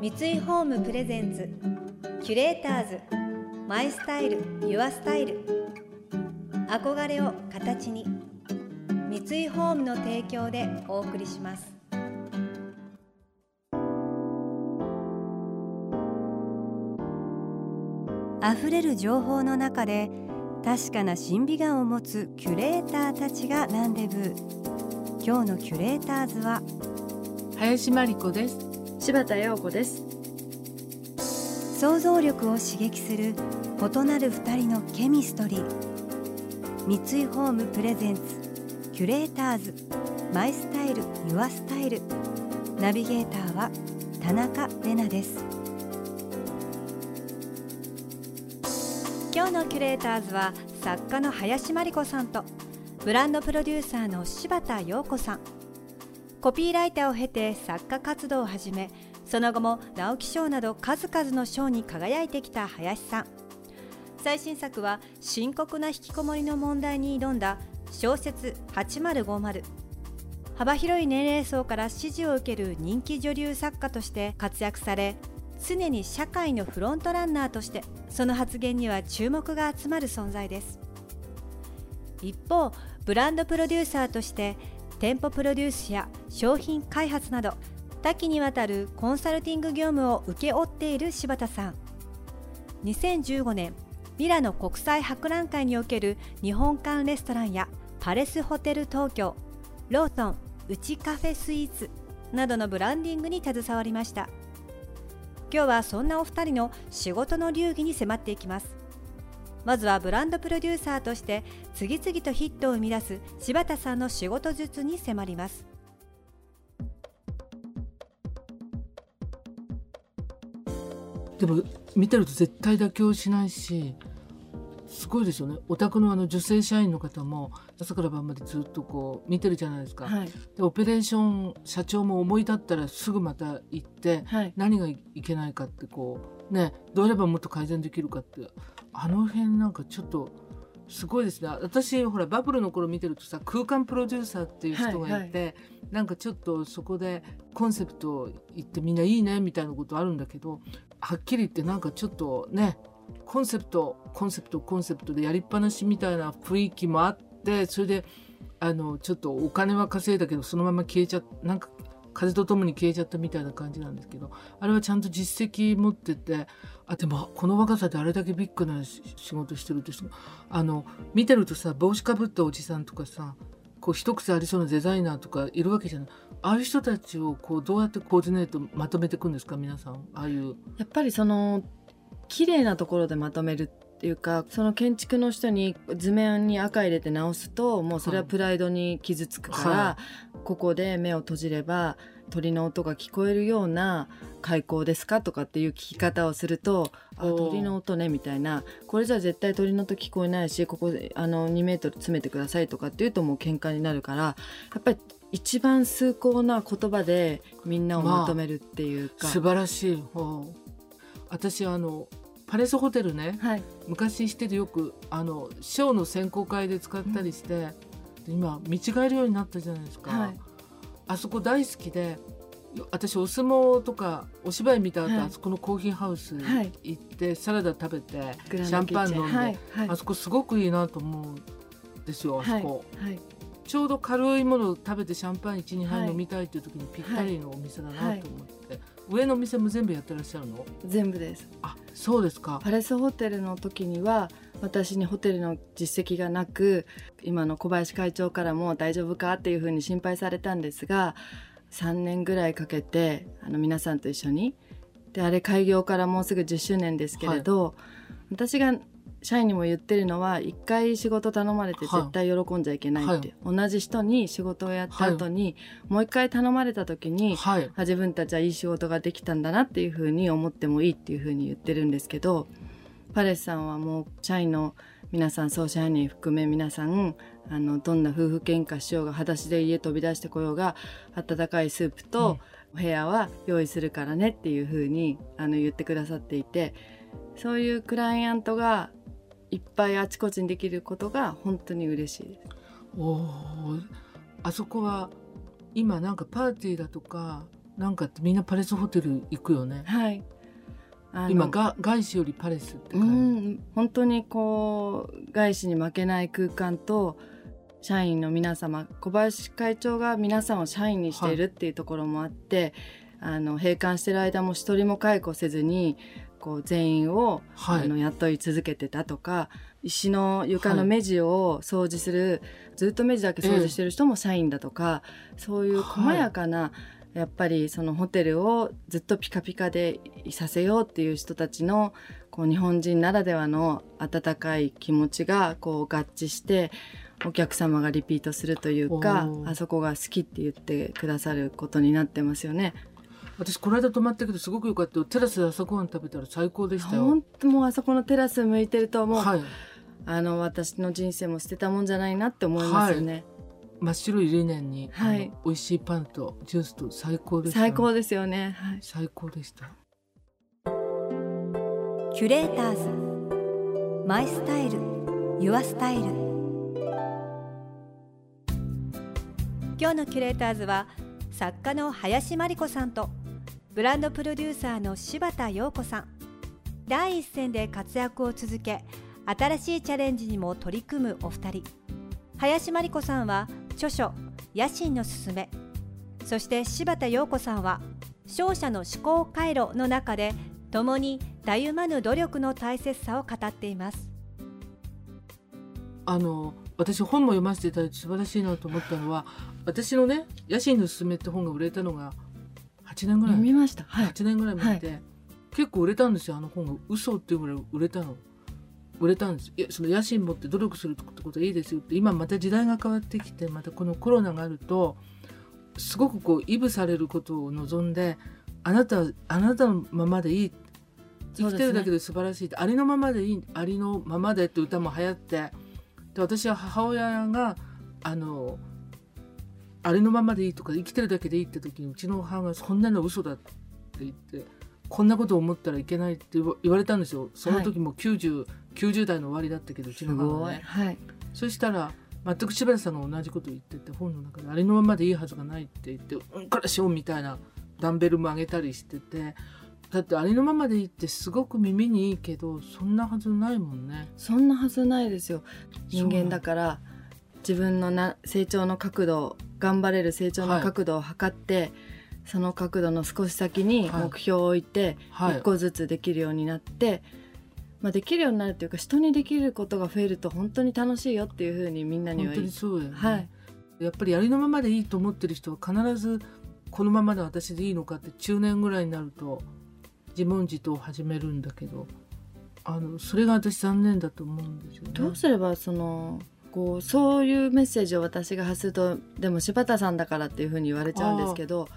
三井ホームプレゼンツキュレーターズマイスタイルユアスタイル。憧れを形に三井ホームの提供でお送りします。溢れる情報の中で確かな審美眼を持つキュレーターたちがランデブー今日のキュレーターズは林真理子です。柴田陽子です。想像力を刺激する異なる二人のケミストリー。三井ホームプレゼンツキュレーターズマイスタイルユアスタイル。ナビゲーターは田中れなです。今日のキュレーターズは作家の林真理子さんとブランドプロデューサーの柴田陽子さん。コピーライターを経て作家活動を始めその後も直木賞など数々の賞に輝いてきた林さん。最新作は深刻な引きこもりの問題に挑んだ小説8050幅広い年齢層から支持を受ける人気女流作家として活躍され常に社会のフロントランナーとしてその発言には注目が集まる存在です。一方ブランドプロデューサーとして店舗プロデュースや商品開発など多岐にわたるコンサルティング業務を請け負っている柴田さん。2015年ミラノ国際博覧会における日本館レストランやパレスホテル東京ローソンうちカフェスイーツなどのブランディングに携わりました。今日はそんなお二人の仕事の流儀に迫っていきます。まずはブランドプロデューサーとして次々とヒットを生み出す柴田さんの仕事術に迫ります。でも見てると絶対妥協しないしすごいですよね。お宅のあの女性社員の方も朝から晩までずっとこう見てるじゃないですか、はい、でオペレーション社長も思い立ったらすぐまた行って、はい、何がいけないかってこうねどうやればもっと改善できるかってあの辺なんかちょっとすごいですね。私ほらバブルの頃見てるとさ空間プロデューサーっていう人がいて、はいはい、なんかちょっとそこでコンセプトを言ってみんないいねみたいなことあるんだけどはっきり言ってなんかちょっとねコンセプトコンセプトコンセプトでやりっぱなしみたいな雰囲気もあってそれであのちょっとお金は稼いだけどそのまま消えちゃなんか風とともに消えちゃったみたいな感じなんですけどあれはちゃんと実績持っててあでもこの若さであれだけビッグな仕事してるとしてあの見てるとさ帽子かぶったおじさんとかさこう一癖ありそうなデザイナーとかいるわけじゃない。ああいう人たちをこうどうやってコーディネートまとめていくんですか皆さん？ああいう。やっぱりその綺麗なところでまとめるっていうかその建築の人に図面に赤入れて直すともうそれはプライドに傷つくから、はい、ここで目を閉じれば鳥の音が聞こえるような開口ですかとかっていう聞き方をするとあ鳥の音ねみたいな。これじゃ絶対鳥の音聞こえないしここであの2メートル詰めてくださいとかっていうともう喧嘩になるからやっぱり一番崇高な言葉でみんなをまとめるっていうか、まあ、素晴らしい。私あのパレスホテルね、はい、昔しててよくあのショーの選考会で使ったりして、うん、今見違えるようになったじゃないですか、はい、あそこ大好きで私お相撲とかお芝居見た後、はい、あそこのコーヒーハウス行って、サラダ食べてシャンパン飲んで、あそこすごくいいなと思うんですよあそこ。ちょうど軽いものを食べてシャンパン12杯飲みたいっていう時にぴったりのお店だなと思って、はい、上のお店も全部やってらっしゃるの？全部です。あそうですか。パレスホテルの時には私にホテルの実績がなく今の小林会長からも大丈夫かっていうふうに心配されたんですが3年ぐらいかけてあの皆さんと一緒に。であれ開業からもうすぐ10周年ですけれど、はい、私が社員にも言ってるのは一回仕事頼まれて絶対喜んじゃいけないって、はい、同じ人に仕事をやった後に、はい、もう一回頼まれた時に、はい、自分たちはいい仕事ができたんだなっていうふうに思ってもいいっていうふうに言ってるんですけどパレスさんはもう社員の皆さん総支配人含め皆さんあのどんな夫婦喧嘩しようが裸足で家飛び出してこようが温かいスープとお部屋は用意するからねっていうふうにあの言ってくださっていてそういうクライアントがいっぱいあちこちにできることが本当に嬉しいです。おあそこは今なんかパーティーだとかなんかみんなパレスホテル行くよね。はい今が外資よりパレスってうん本当にこう外資に負けない空間と社員の皆様小林会長が皆さんを社員にしているっていうところもあって、はい、あの閉館してる間も一人も解雇せずにこう全員を、はい、あの雇い続けてたとか石の床の目地を掃除する、はい、ずっと目地だけ掃除してる人も社員だとか、えー、そういう細やかな、やっぱりそのホテルをずっとピカピカでいさせようっていう人たちのこう日本人ならではの温かい気持ちがこう合致してお客様がリピートするというかあそこが好きって言ってくださることになってますよね。私この間泊まったけどすごく良かったテラスで朝ごはん食べたら最高でしたよ。本当もうあそこのテラス向いてるともう、はい、あの私の人生も捨てたもんじゃないなって思いますよね、はい、真っ白いリネンに、はい、美味しいパンとジュースと最高でした、最高ですよね、はい、最高でした。キュレーターズ。マイスタイル。ユアスタイル。今日のキュレーターズは作家の林真理子さんとブランドプロデューサーの柴田陽子さん。第一線で活躍を続け新しいチャレンジにも取り組むお二人。林真理子さんは著書「野心のすすめ」そして柴田陽子さんは「勝者の思考回路」の中で共にたゆまぬ努力の大切さを語っています。あの私本も読ませていただいて素晴らしいなと思ったのは私のね「野心のすすめ」って本が売れたのが8年ぐらい。見ました、はい、8年ぐらい前で、はい、結構売れたんですよあの本が。嘘っていうぐらい売れたの。売れたんですいやその野心持って努力するってことはいいですよって。今また時代が変わってきてまたこのコロナがあるとすごくこういぶされることを望んであなたあなたのままでいい。生きてるだけで素晴らしい、ね、ありのままでいいありのままでって歌も流行ってで私は母親があのあれのままでいいとか生きてるだけでいいって時にうちの母がそんなの嘘だって言ってこんなこと思ったらいけないって言われたんですよ。その時も 90,、はい、90代の終わりだったけどうちの母がね、はい、そしたら全く柴田さんが同じこと言ってて本の中であれのままでいいはずがないって言ってうんからしようみたいなダンベルも上げたりしててだってありのままでいいってすごく耳にいいけどそんなはずないもんね。そんなはずないですよ。人間だから自分のな成長の角度頑張れる成長の角度を測って、はい、その角度の少し先に目標を置いて、一個ずつできるようになって、はい、まあ、できるようになるというか人にできることが増えると本当に楽しいよっていうふうにみんなには本当にそうだよね、はい、やっぱりやりのままでいいと思ってる人は必ずこのままで私でいいのかって中年ぐらいになると自問自答を始めるんだけどあのそれが私残念だと思うんですよね。どうすればそのこうそういうメッセージを私が発するとでも柴田さんだからっていうふうに言われちゃうんですけど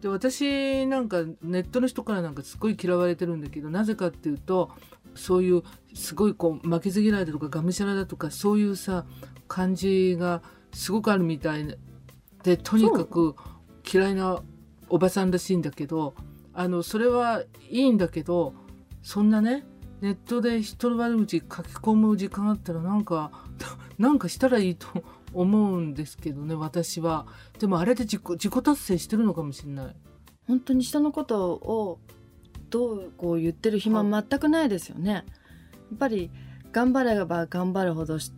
で私なんかネットの人からなんかすごい嫌われてるんだけどなぜかっていうとそういうすごいこう負けず嫌いだとかがむしゃらだとかそういうさ感じがすごくあるみたいでとにかく嫌いなおばさんらしいんだけどあのそれはいいんだけどそんなねネットで人の悪口書き込む時間あったらなんか なんかしたらいいと思うんですけどね私は。でもあれで自己自己達成してるのかもしれない。本当に人のことをどうこう言ってる暇全くないですよね。やっぱり頑張れば頑張るほど素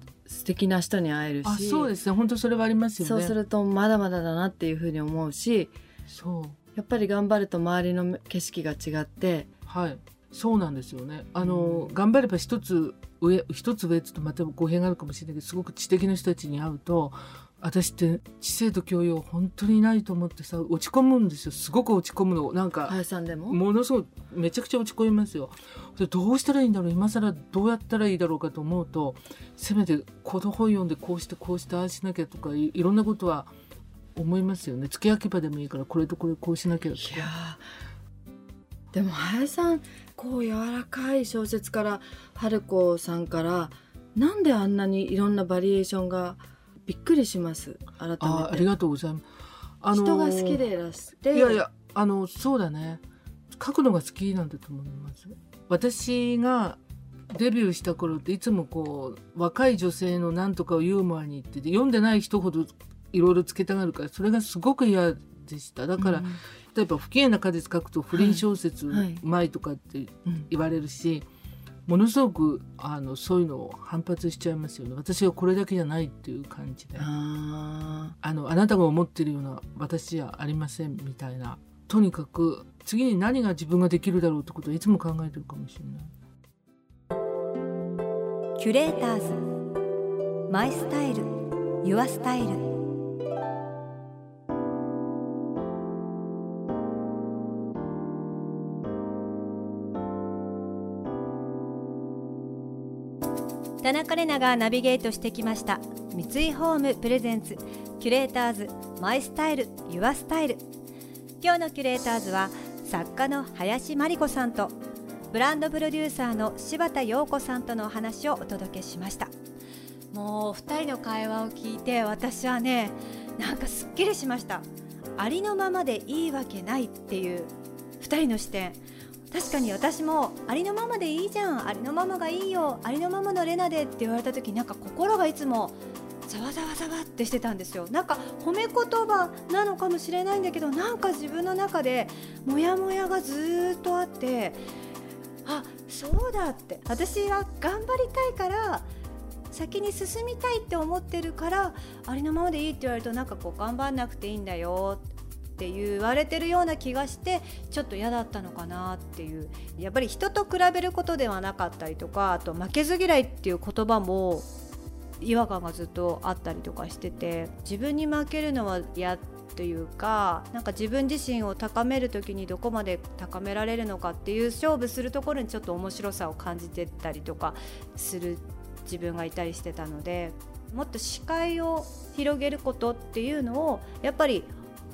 敵な人に会えるし。そうですね。本当それはありますよね。そうするとまだまだだなっていうふうに思うし。そう。やっぱり頑張ると周りの景色が違ってはいそうなんですよね。あの、うん、頑張れば一つ上一つ上っつとまた語弊があるかもしれないけどすごく知的な人たちに会うと私って知性と教養本当にないと思ってさ落ち込むんですよすごく落ち込むのなんかも？のすごいめちゃくちゃ落ち込みますよ。どうしたらいいんだろう？今更どうやったらいいだろうかと思うとせめてこの本読んでこうしてこうしてああしなきゃとかいろんなことは思いますよね付け焼き場でもいいからこれとこれこうしなきゃとか。でも林さんこう柔らかい小説から春子さんからなんであんなにいろんなバリエーションがびっくりします？改めて。あありがとうございます、あのー、人が好きでいらして。いやいやあのそうだね。書くのが好きなんだと思います。私がデビューした頃っていつもこう若い女性の何とかをユーモアに言ってて読んでない人ほどいろいろつけたがるからそれがすごく嫌でした。だから、例えば不機嫌な果実書くと不倫小説うまいとかって言われるし、はいはいものすごくあのそういうのを反発しちゃいますよね。私はこれだけじゃないっていう感じで。あのあなたが思ってるような私じゃありませんみたいな。とにかく次に何が自分ができるだろうってことをいつも考えてるかもしれない。キュレーターズ。マイスタイル。ユアスタイル田中れながナビゲートしてきました。三井ホームプレゼンツキュレーターズマイスタイルユアスタイル。今日のキュレーターズは作家の林真理子さんとブランドプロデューサーの柴田陽子さんとのお話をお届けしました。もう2人の会話を聞いて私はねなんかすっきりしました。ありのままでいいわけないっていう2人の視点。確かに私もありのままでいいじゃんありのままがいいよありのままのレナでって言われた時なんか心がいつもざわざわざわってしてたんですよ。なんか褒め言葉なのかもしれないんだけどなんか自分の中でモヤモヤがずっとあってあそうだって。私は頑張りたいから先に進みたいって思ってるからありのままでいいって言われるとなんかこう頑張んなくていいんだよって言われてるような気がしてちょっと嫌だったのかなっていう。やっぱり人と比べることではなかったりとかあと負けず嫌いっていう言葉も違和感がずっとあったりとかしてて自分に負けるのは嫌というかなんか自分自身を高める時にどこまで高められるのかっていう勝負するところにちょっと面白さを感じてたりとかする自分がいたりしてたのでもっと視界を広げることっていうのをやっぱり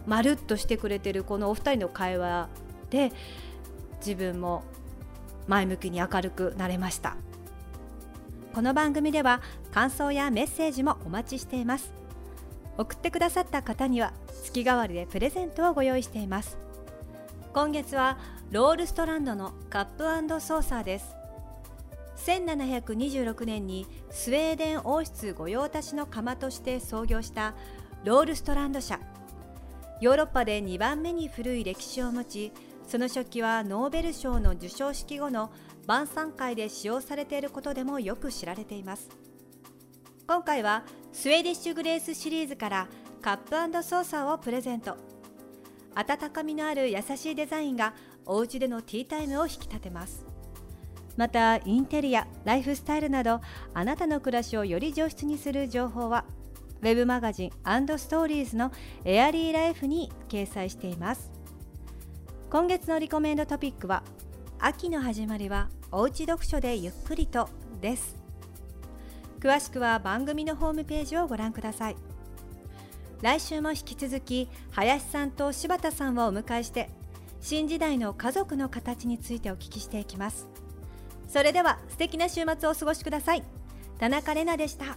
まるっとしてくれてるこのお二人の会話で自分も前向きに明るくなれました。この番組では感想やメッセージもお待ちしています。送ってくださった方には月替わりでプレゼントをご用意しています。今月はロールストランドのカップソーサーです。1726年にスウェーデン王室御用達の窯として創業したロールストランド社。ヨーロッパで2番目に古い歴史を持ちその食器はノーベル賞の授賞式後の晩餐会で使用されていることでもよく知られています。今回はスウェーディッシュグレースシリーズからカップソーサーをプレゼント。温かみのある優しいデザインがお家でのティータイムを引き立てます。またインテリアライフスタイルなどあなたの暮らしをより上質にする情報はウェブマガジンストーリーズのエアリーライフに掲載しています。今月のリコメンドトピックは秋の始まりはおうち読書でゆっくりとです。詳しくは番組のホームページをご覧ください。来週も引き続き林さんと柴田さんをお迎えして新時代の家族の形についてお聞きしていきます。それでは素敵な週末をお過ごしください。田中れなでした。